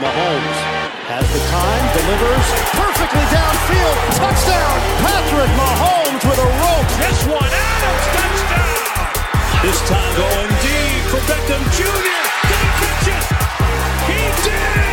Mahomes has the time, delivers perfectly downfield. Touchdown, Patrick Mahomes with a rope. This one, Adams, touchdown. This time going deep for Beckham Jr. Did he catch it? He did.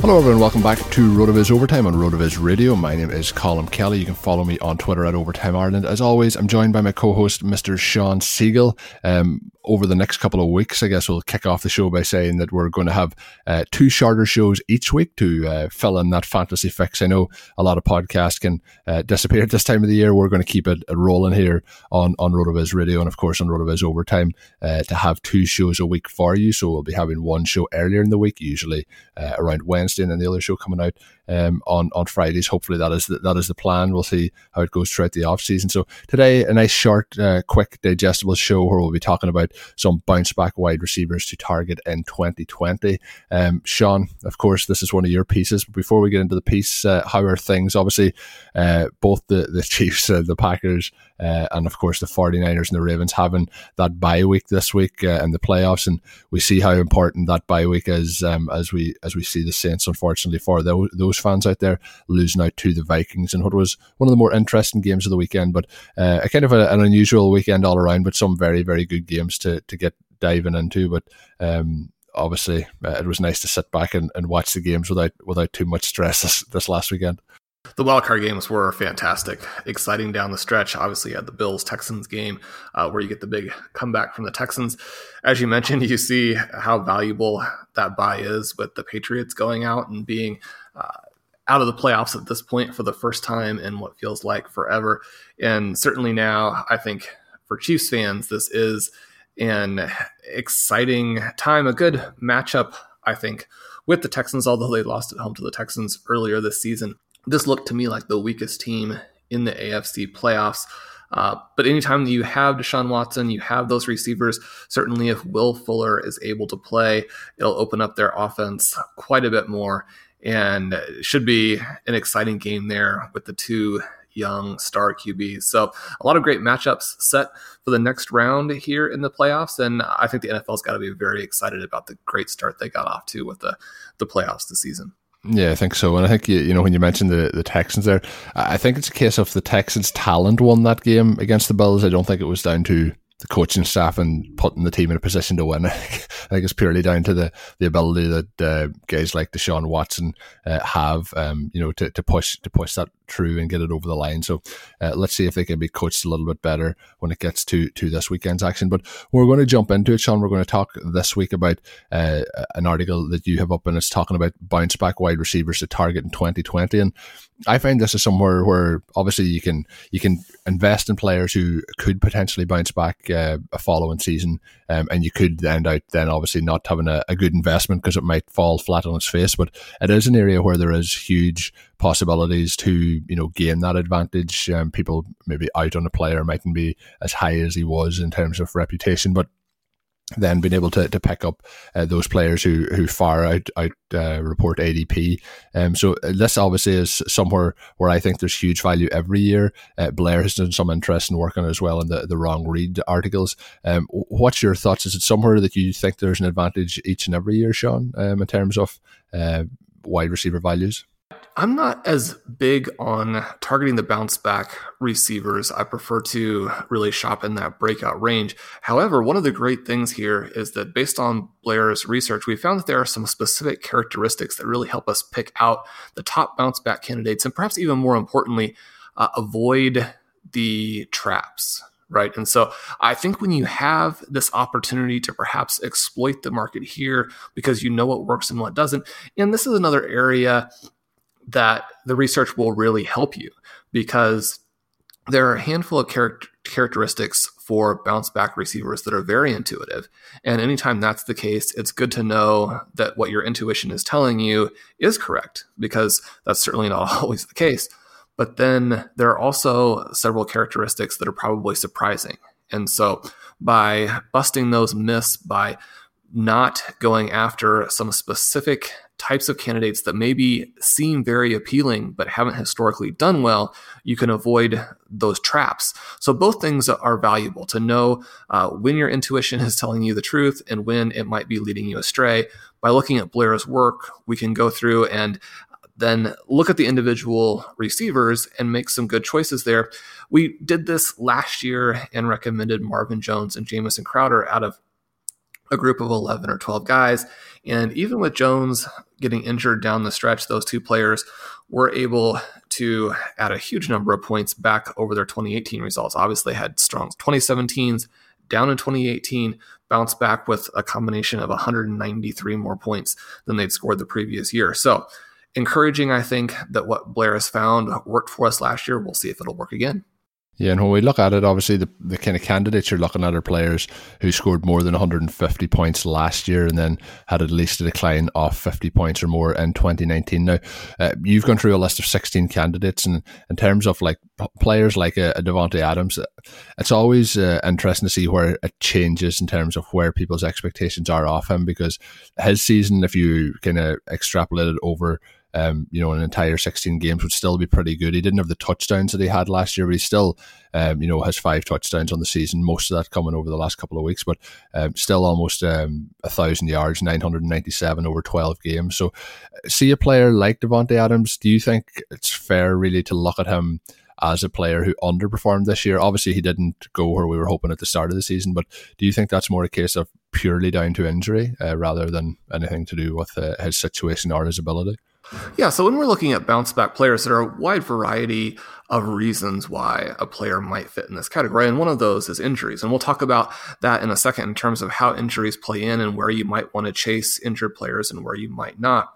Hello, everyone. Welcome back to RotoViz Overtime on RotoViz Radio. My name is Colin Kelly. You can follow me on Twitter at Overtime Ireland. As always, I'm joined by my co-host, Mr. Shawn Siegele. Um, over the next couple of weeks, I guess we'll kick off the show by saying that we're going to have uh, two shorter shows each week to uh, fill in that fantasy fix. I know a lot of podcasts can uh, disappear at this time of the year. We're going to keep it rolling here on, on RotoViz Radio and, of course, on RotoViz Overtime uh, to have two shows a week for you. So we'll be having one show earlier in the week, usually uh, around Wednesday, and then the other show coming out um, on on Fridays. Hopefully that is the, that is the plan. We'll see how it goes throughout the off season. So today, a nice short, uh, quick, digestible show where we'll be talking about some bounce back wide receivers to target in 2020. Um, Sean, of course, this is one of your pieces. But before we get into the piece, uh, how are things? Obviously, uh, both the the Chiefs, uh, the Packers, uh, and of course the 49ers and the Ravens having that bye week this week uh, and the playoffs, and we see how important that bye week is um, as we as we see the Saints, unfortunately for those, those fans out there, losing out to the Vikings in what was one of the more interesting games of the weekend, but uh, a kind of a, an unusual weekend all around, but some very very good games to to get diving into, but. Um, obviously, uh, it was nice to sit back and, and watch the games without without too much stress this, this last weekend. The wildcard games were fantastic, exciting down the stretch. Obviously, you had the Bills Texans game uh, where you get the big comeback from the Texans. As you mentioned, you see how valuable that bye is with the Patriots going out and being uh, out of the playoffs at this point for the first time in what feels like forever. And certainly now, I think for Chiefs fans, this is an exciting time, a good matchup, I think, with the Texans, although they lost at home to the Texans earlier this season this looked to me like the weakest team in the AFC playoffs. Uh, but anytime you have Deshaun Watson, you have those receivers. Certainly, if Will Fuller is able to play, it'll open up their offense quite a bit more. And it should be an exciting game there with the two young star QBs. So, a lot of great matchups set for the next round here in the playoffs. And I think the NFL's got to be very excited about the great start they got off to with the, the playoffs this season. Yeah, I think so. And I think, you, you know, when you mentioned the, the Texans there, I think it's a case of the Texans' talent won that game against the Bills. I don't think it was down to the coaching staff and putting the team in a position to win. I think it's purely down to the, the ability that uh, guys like Deshaun Watson uh, have, um, you know, to, to push to push that through and get it over the line. So uh, let's see if they can be coached a little bit better when it gets to to this weekend's action. But we're going to jump into it, Sean. We're going to talk this week about uh, an article that you have up, and it's talking about bounce back wide receivers to target in 2020. And I find this is somewhere where obviously you can you can invest in players who could potentially bounce back uh, a following season, um, and you could end out then obviously not having a, a good investment because it might fall flat on its face. But it is an area where there is huge possibilities to you know gain that advantage. Um, people maybe out on a player mightn't be as high as he was in terms of reputation, but then being able to, to pick up uh, those players who who far out out uh, report ADP. Um, so uh, this obviously is somewhere where I think there's huge value every year. Uh, Blair has done some interesting work on as well in the, the wrong read articles. Um, what's your thoughts? Is it somewhere that you think there's an advantage each and every year, Sean, um, in terms of uh, wide receiver values? I'm not as big on targeting the bounce back receivers. I prefer to really shop in that breakout range. However, one of the great things here is that based on Blair's research, we found that there are some specific characteristics that really help us pick out the top bounce back candidates and perhaps even more importantly, uh, avoid the traps right? And so I think when you have this opportunity to perhaps exploit the market here because you know what works and what doesn't, and this is another area that the research will really help you because there are a handful of char- characteristics for bounce back receivers that are very intuitive. And anytime that's the case, it's good to know that what your intuition is telling you is correct because that's certainly not always the case. But then there are also several characteristics that are probably surprising. And so by busting those myths, by not going after some specific types of candidates that maybe seem very appealing but haven't historically done well, you can avoid those traps. So, both things are valuable to know uh, when your intuition is telling you the truth and when it might be leading you astray. By looking at Blair's work, we can go through and then look at the individual receivers and make some good choices there. We did this last year and recommended Marvin Jones and Jamison Crowder out of a group of 11 or 12 guys. And even with Jones getting injured down the stretch, those two players were able to add a huge number of points back over their 2018 results. Obviously, had strong 2017s down in 2018, bounced back with a combination of 193 more points than they'd scored the previous year. So, encouraging, I think, that what Blair has found worked for us last year. We'll see if it'll work again. Yeah, and when we look at it, obviously the, the kind of candidates you're looking at are players who scored more than 150 points last year and then had at least a decline of 50 points or more in 2019. Now, uh, you've gone through a list of 16 candidates, and in terms of like players like a, a Davante Adams, it's always uh, interesting to see where it changes in terms of where people's expectations are of him because his season, if you kind of extrapolate it over um, you know, an entire 16 games would still be pretty good. He didn't have the touchdowns that he had last year, but he still, um, you know, has five touchdowns on the season, most of that coming over the last couple of weeks, but um, still almost um, a thousand yards, 997 over 12 games. So, see a player like Davante Adams, do you think it's fair really to look at him? as a player who underperformed this year. Obviously, he didn't go where we were hoping at the start of the season, but do you think that's more a case of purely down to injury uh, rather than anything to do with uh, his situation or his ability? Yeah, so when we're looking at bounce back players, there are a wide variety of reasons why a player might fit in this category. And one of those is injuries. And we'll talk about that in a second in terms of how injuries play in and where you might want to chase injured players and where you might not.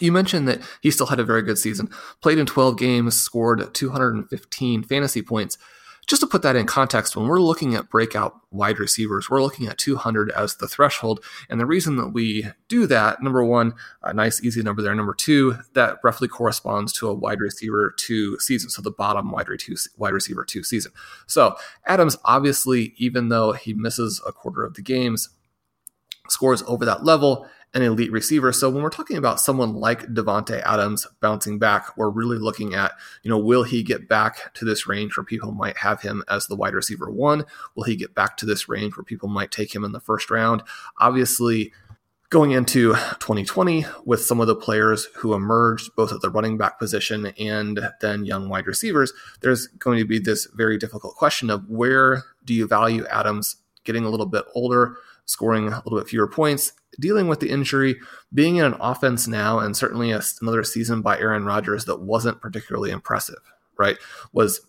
You mentioned that he still had a very good season, played in 12 games, scored 215 fantasy points just to put that in context, when we're looking at breakout wide receivers, we're looking at 200 as the threshold. And the reason that we do that, number one, a nice easy number there. Number two, that roughly corresponds to a wide receiver two season. So the bottom wide, wide receiver two season. So Adams, obviously, even though he misses a quarter of the games, scores over that level an elite receiver. So when we're talking about someone like Davante Adams bouncing back, we're really looking at, you know, will he get back to this range where people might have him as the wide receiver one? Will he get back to this range where people might take him in the first round? Obviously, going into 2020 with some of the players who emerged both at the running back position and then young wide receivers, there's going to be this very difficult question of where do you value Adams getting a little bit older scoring a little bit fewer points, dealing with the injury, being in an offense now, and certainly a, another season by Aaron Rodgers that wasn't particularly impressive, right? Was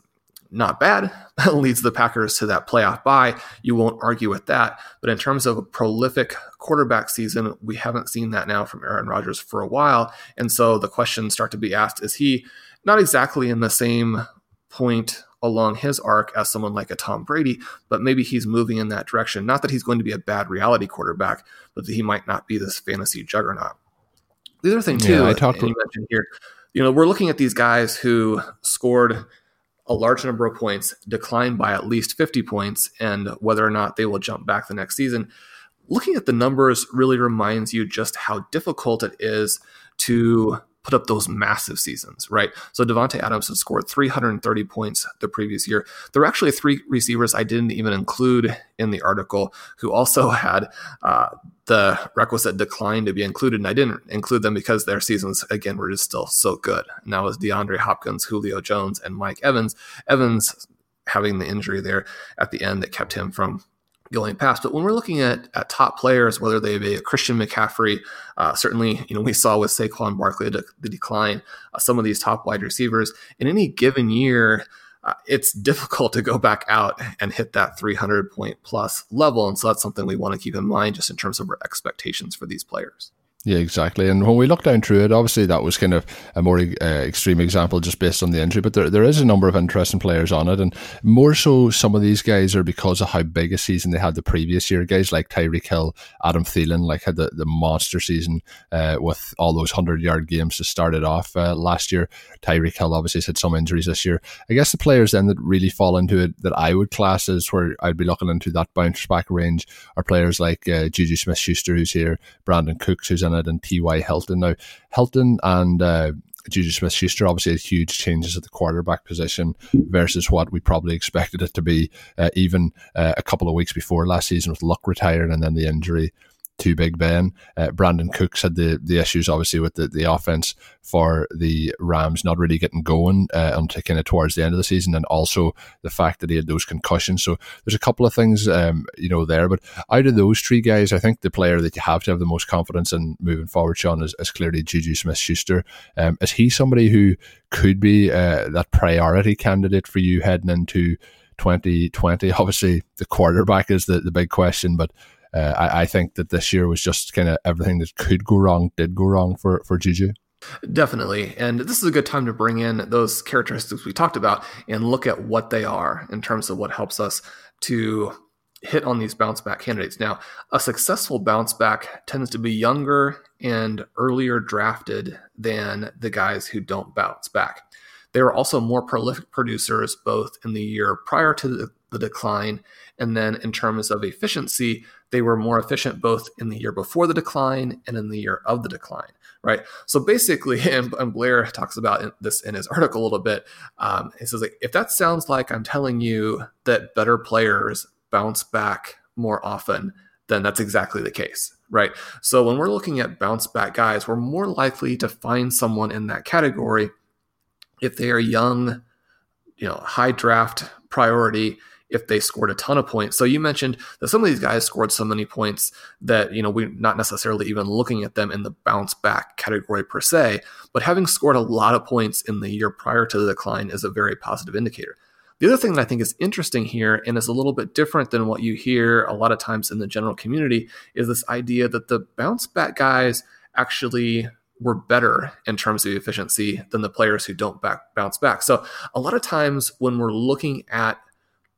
not bad, leads the Packers to that playoff bye. You won't argue with that. But in terms of a prolific quarterback season, we haven't seen that now from Aaron Rodgers for a while. And so the questions start to be asked is he not exactly in the same point along his arc as someone like a Tom Brady, but maybe he's moving in that direction. Not that he's going to be a bad reality quarterback, but that he might not be this fantasy juggernaut. The other thing too, yeah, I talked you mentioned here, you know, we're looking at these guys who scored a large number of points, declined by at least 50 points, and whether or not they will jump back the next season. Looking at the numbers really reminds you just how difficult it is to put up those massive seasons, right? So Davante Adams has scored 330 points the previous year. There are actually three receivers I didn't even include in the article who also had uh, the requisite decline to be included, and I didn't include them because their seasons again were just still so good. And that was DeAndre Hopkins, Julio Jones, and Mike Evans. Evans having the injury there at the end that kept him from going past. But when we're looking at, at top players, whether they be a Christian McCaffrey, uh, certainly, you know, we saw with Saquon Barkley the, the decline. Uh, some of these top wide receivers in any given year, uh, it's difficult to go back out and hit that 300 point plus level. And so that's something we want to keep in mind just in terms of our expectations for these players. Yeah, exactly. And when we look down through it, obviously that was kind of a more uh, extreme example just based on the injury, but there, there is a number of interesting players on it. And more so, some of these guys are because of how big a season they had the previous year. Guys like Tyreek Hill, Adam Thielen, like had the, the monster season uh, with all those 100 yard games to start it off uh, last year. Tyreek Hill obviously has had some injuries this year. I guess the players then that really fall into it that I would class as where I'd be looking into that bounce back range are players like uh, Juju Smith Schuster, who's here, Brandin Cooks, who's in and T.Y. Hilton. Now, Hilton and uh, Juju Smith Schuster obviously had huge changes at the quarterback position versus what we probably expected it to be uh, even uh, a couple of weeks before last season with Luck retiring and then the injury to Big Ben. Uh, Brandin Cooks had the, the issues, obviously, with the, the offense for the Rams not really getting going uh, until kind of towards the end of the season, and also the fact that he had those concussions. So there's a couple of things, um, you know, there. But out of those three guys, I think the player that you have to have the most confidence in moving forward, Sean, is, is clearly Juju Smith Schuster. Um, is he somebody who could be uh, that priority candidate for you heading into 2020? Obviously, the quarterback is the, the big question, but uh, I, I, think that this year was just kind of everything that could go wrong did go wrong for for Juju. Definitely. And this is a good time to bring in those characteristics we talked about and look at what they are in terms of what helps us to hit on these bounce back candidates. Now, a successful bounce back tends to be younger and earlier drafted than the guys who don't bounce back. They are also more prolific producers both in the year prior to the, the decline and then in terms of efficiency, they were more efficient both in the year before the decline and in the year of the decline, right? So basically, and, and Blair talks about this in his article a little bit. Um, he says, like, if that sounds like I'm telling you that better players bounce back more often, then that's exactly the case, right? So when we're looking at bounce back guys, we're more likely to find someone in that category if they are young, you know, high draft priority if they scored a ton of points. So you mentioned that some of these guys scored so many points that, you know, we're not necessarily even looking at them in the bounce back category per se, but having scored a lot of points in the year prior to the decline is a very positive indicator. The other thing that I think is interesting here and is a little bit different than what you hear a lot of times in the general community is this idea that the bounce back guys actually were better in terms of efficiency than the players who don't back, bounce back. So a lot of times when we're looking at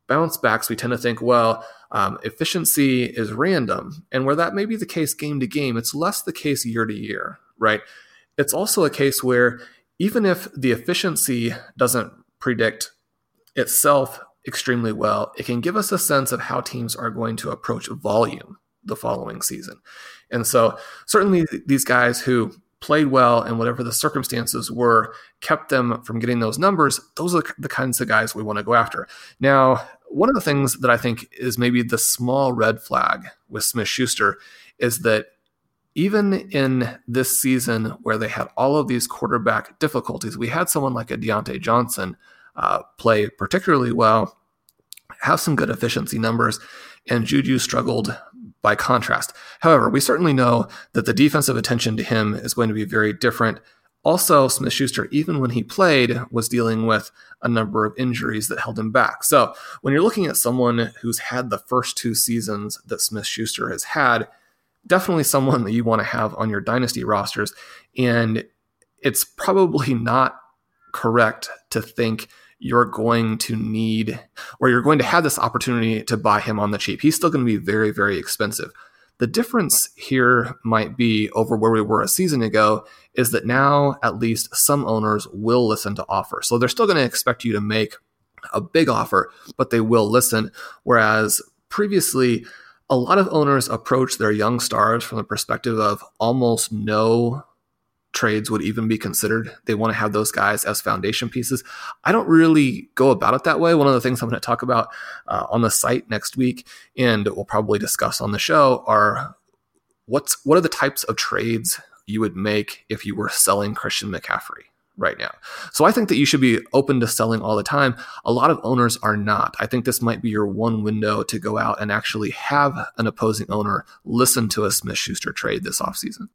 bounce backs, we tend to think, well, um, efficiency is random. And where that may be the case game to game, it's less the case year to year, right? It's also a case where even if the efficiency doesn't predict itself extremely well, it can give us a sense of how teams are going to approach volume the following season. And so, certainly, these guys who played well and whatever the circumstances were kept them from getting those numbers those are the kinds of guys we want to go after. Now one of the things that i think is maybe the small red flag with smith schuster is that even in this season where they had all of these quarterback difficulties we had someone like a Diontae johnson uh, play particularly well have some good efficiency numbers and juju struggled by contrast. However, we certainly know that the defensive attention to him is going to be very different. Also, Smith Schuster, even when he played, was dealing with a number of injuries that held him back. So, when you're looking at someone who's had the first two seasons that Smith Schuster has had, definitely someone that you want to have on your dynasty rosters. And it's probably not correct to think you're going to need or you're going to have this opportunity to buy him on the cheap. He's still going to be very, very expensive. The difference here might be over where we were a season ago is that now at least some owners will listen to offers. So they're still going to expect you to make a big offer, but they will listen. Whereas previously, a lot of owners approach their young stars from the perspective of almost no trades would even be considered. They want to have those guys as foundation pieces. I don't really go about it that way. One of the things I'm going to talk about uh, on the site next week, and we'll probably discuss on the show, are what's what are the types of trades you would make if you were selling Christian McCaffrey right now. So I think that you should be open to selling all the time. A lot of owners are not. I think this might be your one window to go out and actually have an opposing owner listen to a Smith Schuster trade this offseason.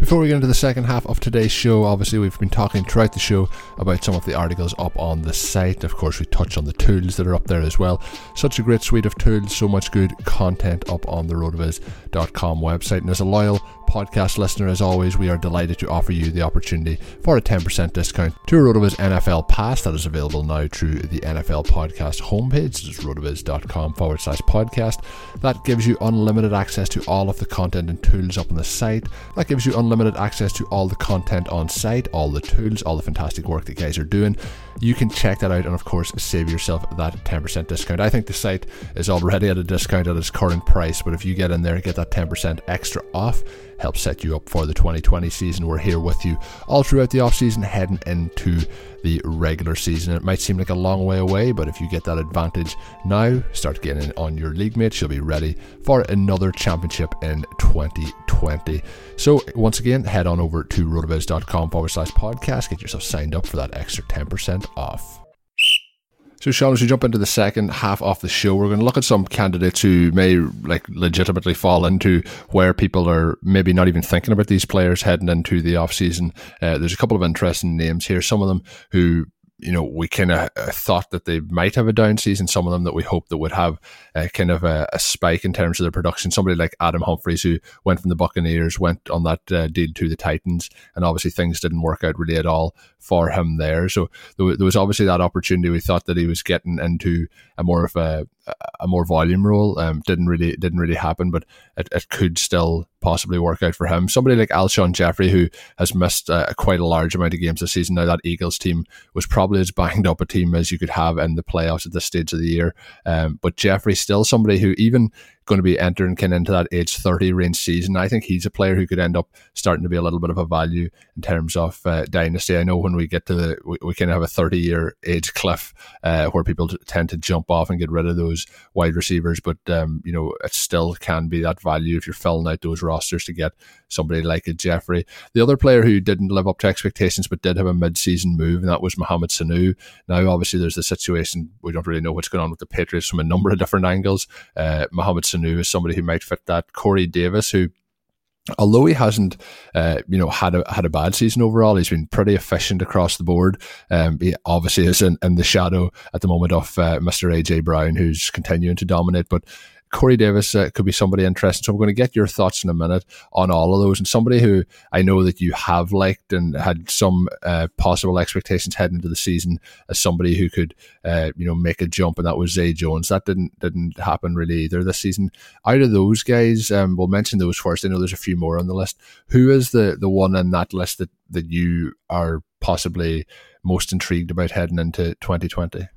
Before we get into the second half of today's show, obviously we've been talking throughout the show about some of the articles up on the site. Of course, we touch on the tools that are up there as well. Such a great suite of tools, so much good content up on the rotoviz.com website. And as a loyal podcast listener, as always, we are delighted to offer you the opportunity for a 10% discount to a Rotoviz NFL Pass that is available now through the NFL Podcast homepage. It's rotoviz.com forward slash podcast. That gives you unlimited access to all of the content and tools up on the site. That gives you unlimited access to all the content on site, all the tools, all the fantastic work that guys are doing. You can check that out and, of course, save yourself that 10% discount. I think the site is already at a discount at its current price, but if you get in there and get that 10% extra off, help set you up for the 2020 season. We're here with you all throughout the off season, heading into the regular season. It might seem like a long way away, but if you get that advantage now, start getting on your league mates, you'll be ready for another championship in 2020. So, once again, head on over to rotoviz.com forward slash podcast, get yourself signed up for that extra 10% off. So, Sean, as we jump into the second half of the show, we're going to look at some candidates who may like legitimately fall into where people are maybe not even thinking about these players heading into the off season. Uh, there's a couple of interesting names here. Some of them who you know, we kind of uh, thought that they might have a down season. Some of them that we hoped that would have a, kind of a, a, spike in terms of their production. Somebody like Adam Humphries, who went from the Buccaneers, went on that uh, deal to the Titans, and obviously things didn't work out really at all for him there. So there, there was obviously that opportunity. We thought that he was getting into a more of a, a more volume role. Um, didn't really didn't really happen, but it, it could still possibly work out for him. Somebody like Alshon Jeffery, who has missed uh, quite a large amount of games this season. Now that Eagles team was probably as banged up a team as you could have in the playoffs at this stage of the year. Um, but Jeffery still somebody who even going to be entering kind of into that age 30 range season. I think he's a player who could end up starting to be a little bit of a value in terms of uh, dynasty. I know when we get to the, we, we of have a 30 year age cliff uh, where people tend to jump off and get rid of those wide receivers, but, um, you know, it still can be that value if you're filling out those rosters to get somebody like a Jeffery. The other player who didn't live up to expectations but did have a mid season move, and that was Mohamed Sanu. Now, obviously, there's the situation, we don't really know what's going on with the Patriots from a number of different angles. Uh, Mohamed Sanu Sanu is somebody who might fit that. Corey Davis, who although he hasn't, uh, you know, had a had a bad season overall, he's been pretty efficient across the board. Um, he obviously is in, in the shadow at the moment of uh, Mr. AJ Brown, who's continuing to dominate. But Corey Davis uh, could be somebody interesting. So I'm going to get your thoughts in a minute on all of those. And somebody who I know that you have liked and had some uh, possible expectations heading into the season as somebody who could, uh, you know, make a jump, and that was Zay Jones. That didn't didn't happen really either this season. Out of those guys, um, we'll mention those first. I know there's a few more on the list. Who is the the one in that list that that you are possibly most intrigued about heading into 2020?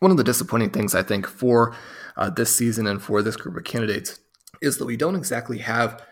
One of the disappointing things I think for uh, this season and for this group of candidates is that we don't exactly have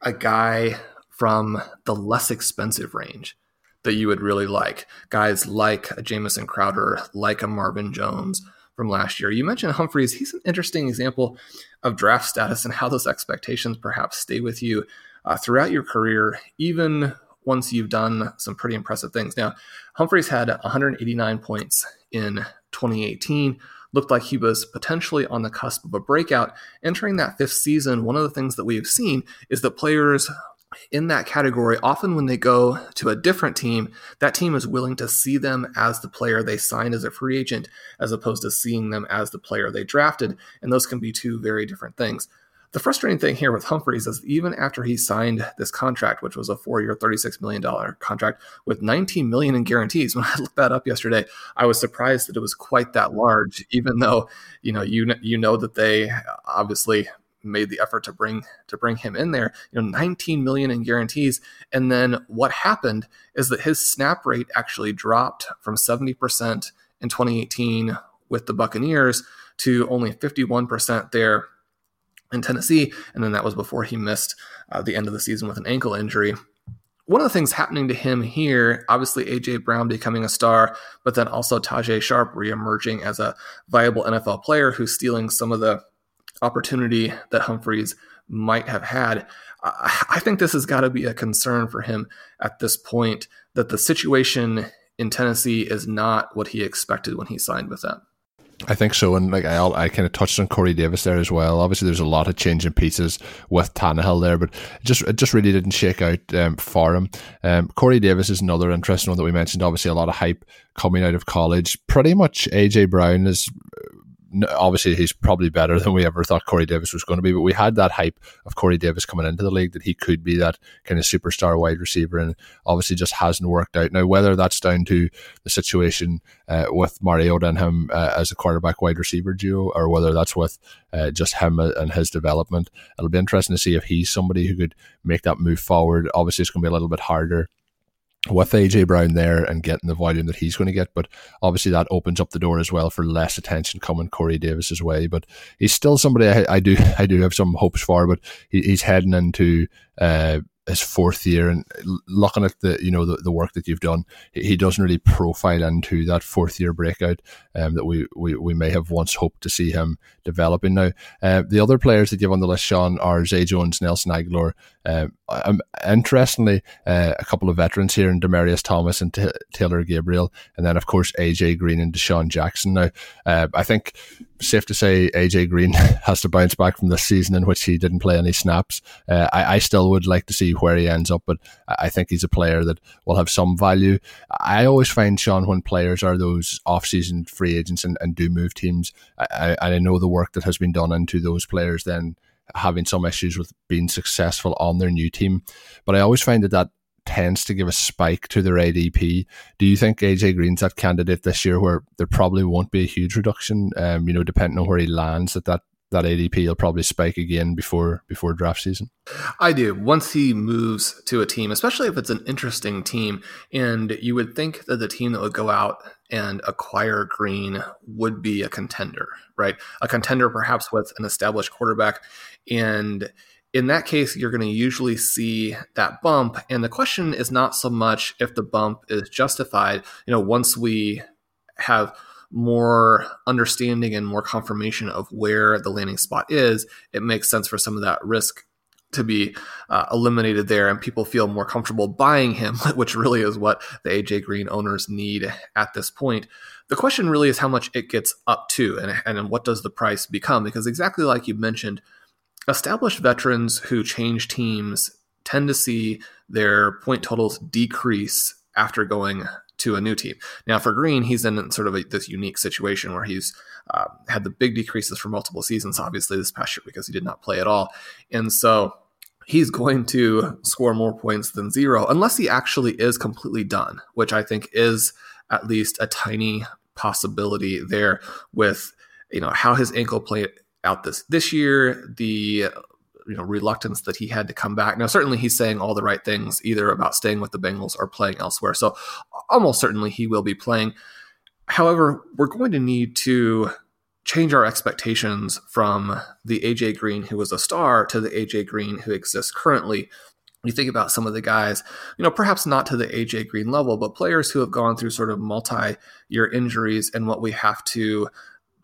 a guy from the less expensive range that you would really like. Guys like a Jamison Crowder, like a Marvin Jones from last year. You mentioned Humphries. He's an interesting example of draft status and how those expectations perhaps stay with you uh, throughout your career, even once you've done some pretty impressive things. Now, Humphries had 189 points in 2018. Looked like he was potentially on the cusp of a breakout. Entering that fifth season, one of the things that we've seen is that players in that category, often when they go to a different team, that team is willing to see them as the player they signed as a free agent, as opposed to seeing them as the player they drafted. And those can be two very different things. The frustrating thing here with Humphries is even after he signed this contract, which was a four-year, $36 million contract with 19 million in guarantees, when I looked that up yesterday, I was surprised that it was quite that large, even though, you know, you, you know that they obviously made the effort to bring to bring him in there you know 19 million in guarantees. And then what happened is that his snap rate actually dropped from 70% in 2018 with the Buccaneers to only 51% there in Tennessee. And then that was before he missed uh, the end of the season with an ankle injury. One of the things happening to him here, obviously AJ Brown becoming a star, but then also Tajae Sharpe reemerging as a viable NFL player who's stealing some of the opportunity that Humphries might have had. I think this has got to be a concern for him at this point that the situation in Tennessee is not what he expected when he signed with them. I think so, and like I, I kind of touched on Corey Davis there as well. Obviously, there's a lot of changing pieces with Tannehill there, but it just it just really didn't shake out um, for him. Um, Corey Davis is another interesting one that we mentioned. Obviously, a lot of hype coming out of college. Pretty much AJ Brown is obviously he's probably better than we ever thought Corey Davis was going to be. But we had that hype of Corey Davis coming into the league that he could be that kind of superstar wide receiver, and obviously just hasn't worked out. Now, whether that's down to the situation uh, with Mariota and him uh, as a quarterback wide receiver duo, or whether that's with uh, just him and his development, it'll be interesting to see if he's somebody who could make that move forward. Obviously, it's going to be a little bit harder with AJ Brown there and getting the volume that he's going to get. But obviously that opens up the door as well for less attention coming Corey Davis's way. But he's still somebody I, I do I do have some hopes for. But he, he's heading into uh, his fourth year and looking at the you know the, the work that you've done he doesn't really profile into that fourth year breakout um, that we, we we may have once hoped to see him developing now uh, the other players that you have on the list Sean are Zay Jones Nelson Agholor um, um, interestingly uh, a couple of veterans here in Demaryius Thomas and T- Taylor Gabriel and then of course AJ Green and DeSean Jackson now uh, I think safe to say AJ Green has to bounce back from this season in which he didn't play any snaps uh, I, I still would like to see where he ends up, but I think he's a player that will have some value. I always find, Sean, when players are those off-season free agents and, and do move teams, I, I know the work that has been done into those players then having some issues with being successful on their new team. But I always find that that tends to give a spike to their ADP. Do you think AJ Green's that candidate this year where there probably won't be a huge reduction? Um, you know, depending on where he lands at that that ADP will probably spike again before before draft season. I do. Once he moves to a team, especially if it's an interesting team, and you would think that the team that would go out and acquire Green would be a contender, right? A contender perhaps with an established quarterback. And in that case, you're going to usually see that bump. And the question is not so much if the bump is justified. You know, once we have more understanding and more confirmation of where the landing spot is, it makes sense for some of that risk to be uh, eliminated there and people feel more comfortable buying him, which really is what the AJ Green owners need at this point. The question really is how much it gets up to and, and what does the price become? Because exactly like you mentioned, established veterans who change teams tend to see their point totals decrease after going to a new team. Now, for Green, he's in sort of a, this unique situation where he's uh, had the big decreases for multiple seasons, obviously, this past year because he did not play at all. And so he's going to score more points than zero unless he actually is completely done, which I think is at least a tiny possibility there with you know how his ankle played out this this year the you know reluctance that he had to come back. Now, certainly he's saying all the right things, either about staying with the Bengals or playing elsewhere. So almost certainly he will be playing. However, we're going to need to change our expectations from the AJ Green who was a star to the AJ Green who exists currently. You think about some of the guys, you know, perhaps not to the AJ Green level, but players who have gone through sort of multi year injuries and what we have to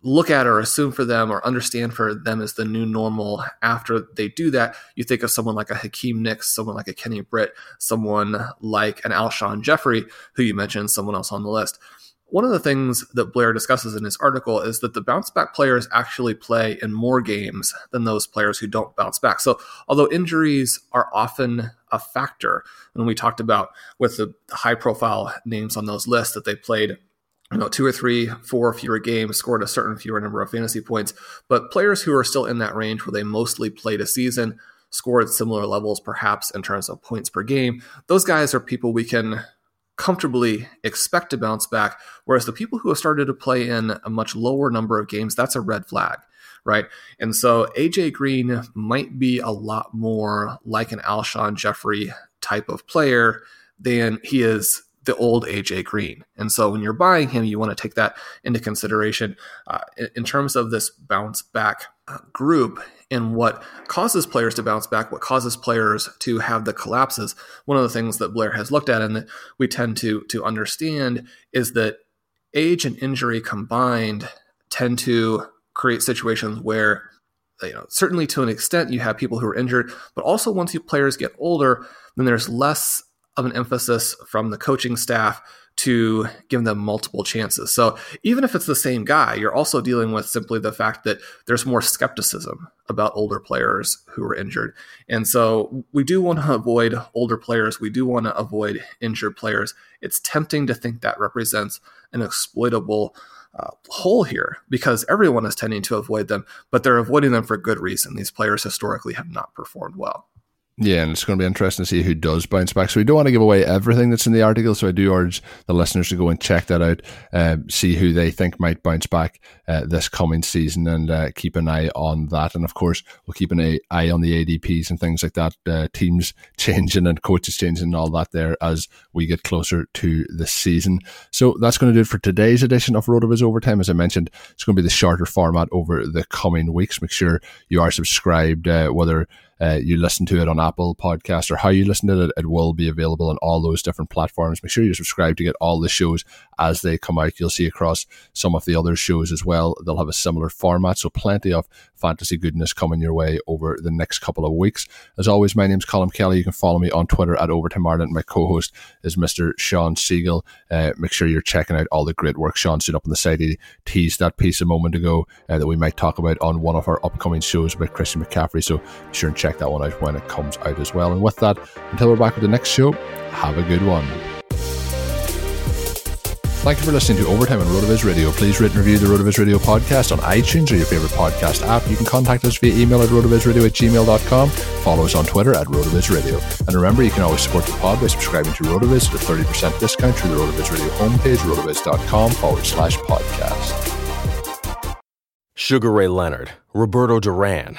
look at or assume for them or understand for them as the new normal after they do that, you think of someone like a Hakeem Nicks, someone like a Kenny Britt, someone like an Alshon Jeffery, who you mentioned, someone else on the list. One of the things that Blair discusses in his article is that the bounce back players actually play in more games than those players who don't bounce back. So, although injuries are often a factor, and we talked about with the high profile names on those lists that they played you know, two or three, four fewer games, scored a certain fewer number of fantasy points. But players who are still in that range where they mostly played a season, scored similar levels, perhaps in terms of points per game, those guys are people we can comfortably expect to bounce back. Whereas the people who have started to play in a much lower number of games, that's a red flag, right? And so AJ Green might be a lot more like an Alshon Jeffery type of player than he is the old AJ Green. And so when you're buying him, you want to take that into consideration uh, in, terms of this bounce back uh, group and what causes players to bounce back, what causes players to have the collapses. One of the things that Blair has looked at and that we tend to to understand is that age and injury combined tend to create situations where you know certainly to an extent you have people who are injured but also once you players get older then there's less of an emphasis from the coaching staff to give them multiple chances. So even if it's the same guy, you're also dealing with simply the fact that there's more skepticism about older players who are injured. And so we do want to avoid older players. We do want to avoid injured players. It's tempting to think that represents an exploitable uh, hole here because everyone is tending to avoid them, but they're avoiding them for good reason. These players historically have not performed well. Yeah, and it's going to be interesting to see who does bounce back. So we don't want to give away everything that's in the article. So I do urge the listeners to go and check that out, uh, see who they think might bounce back uh, this coming season, and uh, keep an eye on that. And of course, we'll keep an eye on the ADPs and things like that. Uh, teams changing and coaches changing and all that there as we get closer to the season. So that's going to do it for today's edition of RotoViz Overtime. As I mentioned, it's going to be the shorter format over the coming weeks. Make sure you are subscribed, uh, whether uh, you listen to it on Apple Podcast or how you listen to it, it will be available on all those different platforms. Make sure you subscribe to get all the shows as they come out. You'll see across some of the other shows as well. They'll have a similar format, so plenty of fantasy goodness coming your way over the next couple of weeks. As always, my name's Colin Kelly. You can follow me on Twitter at Overtime Ireland. My co-host is Mr. Shawn Siegele. Uh, make sure you're checking out all the great work Shawn's doing up on the site. He teased that piece a moment ago uh, that we might talk about on one of our upcoming shows about Christian McCaffrey. So be sure and check check that one out when it comes out as well. And with that, until we're back with the next show, have a good one. Thank you for listening to Overtime on RotoViz Radio. Please rate and review the RotoViz Radio podcast on iTunes or your favorite podcast app. You can contact us via email at rotovizradio at gmail.com. Follow us on Twitter at RotoViz Radio. And remember, you can always support the pod by subscribing to RotoViz at a 30% discount through the RotoViz Radio homepage, rotoviz.com forward slash podcast. Sugar Ray Leonard, Roberto Duran,